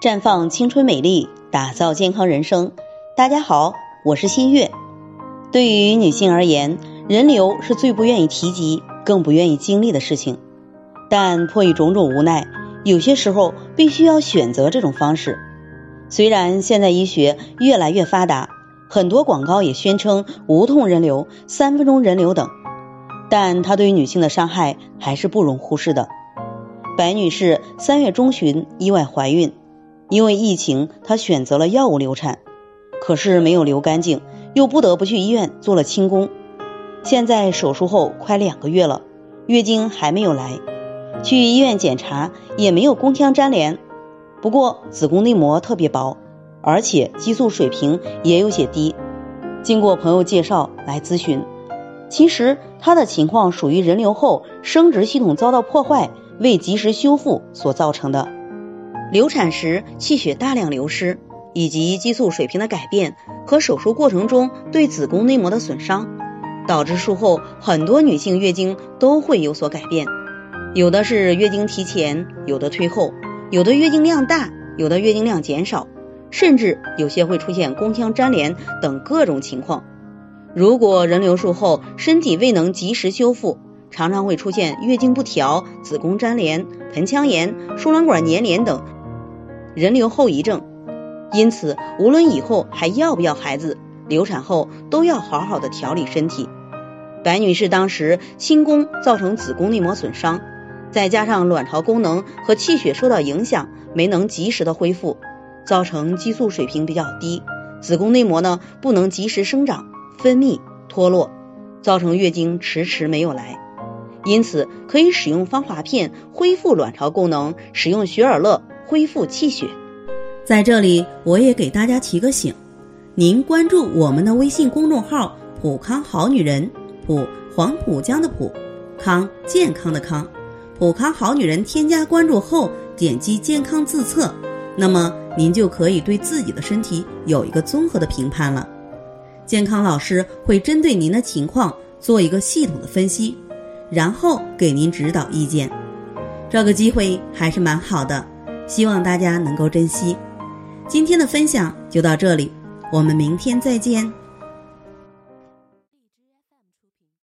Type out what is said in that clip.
绽放青春美丽，打造健康人生。大家好，我是新月。对于女性而言，人流是最不愿意提及、更不愿意经历的事情。但迫于种种无奈，有些时候必须要选择这种方式。虽然现在医学越来越发达，很多广告也宣称无痛人流、三分钟人流等，但它对于女性的伤害还是不容忽视的。白女士三月中旬意外怀孕。因为疫情，她选择了药物流产，可是没有流干净，又不得不去医院做了清宫。现在手术后快两个月了，月经还没有来，去医院检查也没有宫腔粘连，不过子宫内膜特别薄，而且激素水平也有些低。经过朋友介绍来咨询，其实她的情况属于人流后生殖系统遭到破坏，未及时修复所造成的。流产时气血大量流失，以及激素水平的改变和手术过程中对子宫内膜的损伤，导致术后很多女性月经都会有所改变，有的是月经提前，有的推后，有的月经量大，有的月经量减少，甚至有些会出现宫腔粘连等各种情况。如果人流术后身体未能及时修复，常常会出现月经不调、子宫粘连、盆腔炎、输卵管粘连等。人流后遗症，因此无论以后还要不要孩子，流产后都要好好的调理身体。白女士当时清宫造成子宫内膜损伤，再加上卵巢功能和气血受到影响，没能及时的恢复，造成激素水平比较低，子宫内膜呢不能及时生长、分泌、脱落，造成月经迟迟没有来。因此可以使用芳华片恢复卵巢功能，使用雪尔乐。恢复气血，在这里我也给大家提个醒：您关注我们的微信公众号“普康好女人”，普黄浦江的普，康健康的康，普康好女人。添加关注后，点击健康自测，那么您就可以对自己的身体有一个综合的评判了。健康老师会针对您的情况做一个系统的分析，然后给您指导意见。这个机会还是蛮好的。希望大家能够珍惜，今天的分享就到这里，我们明天再见。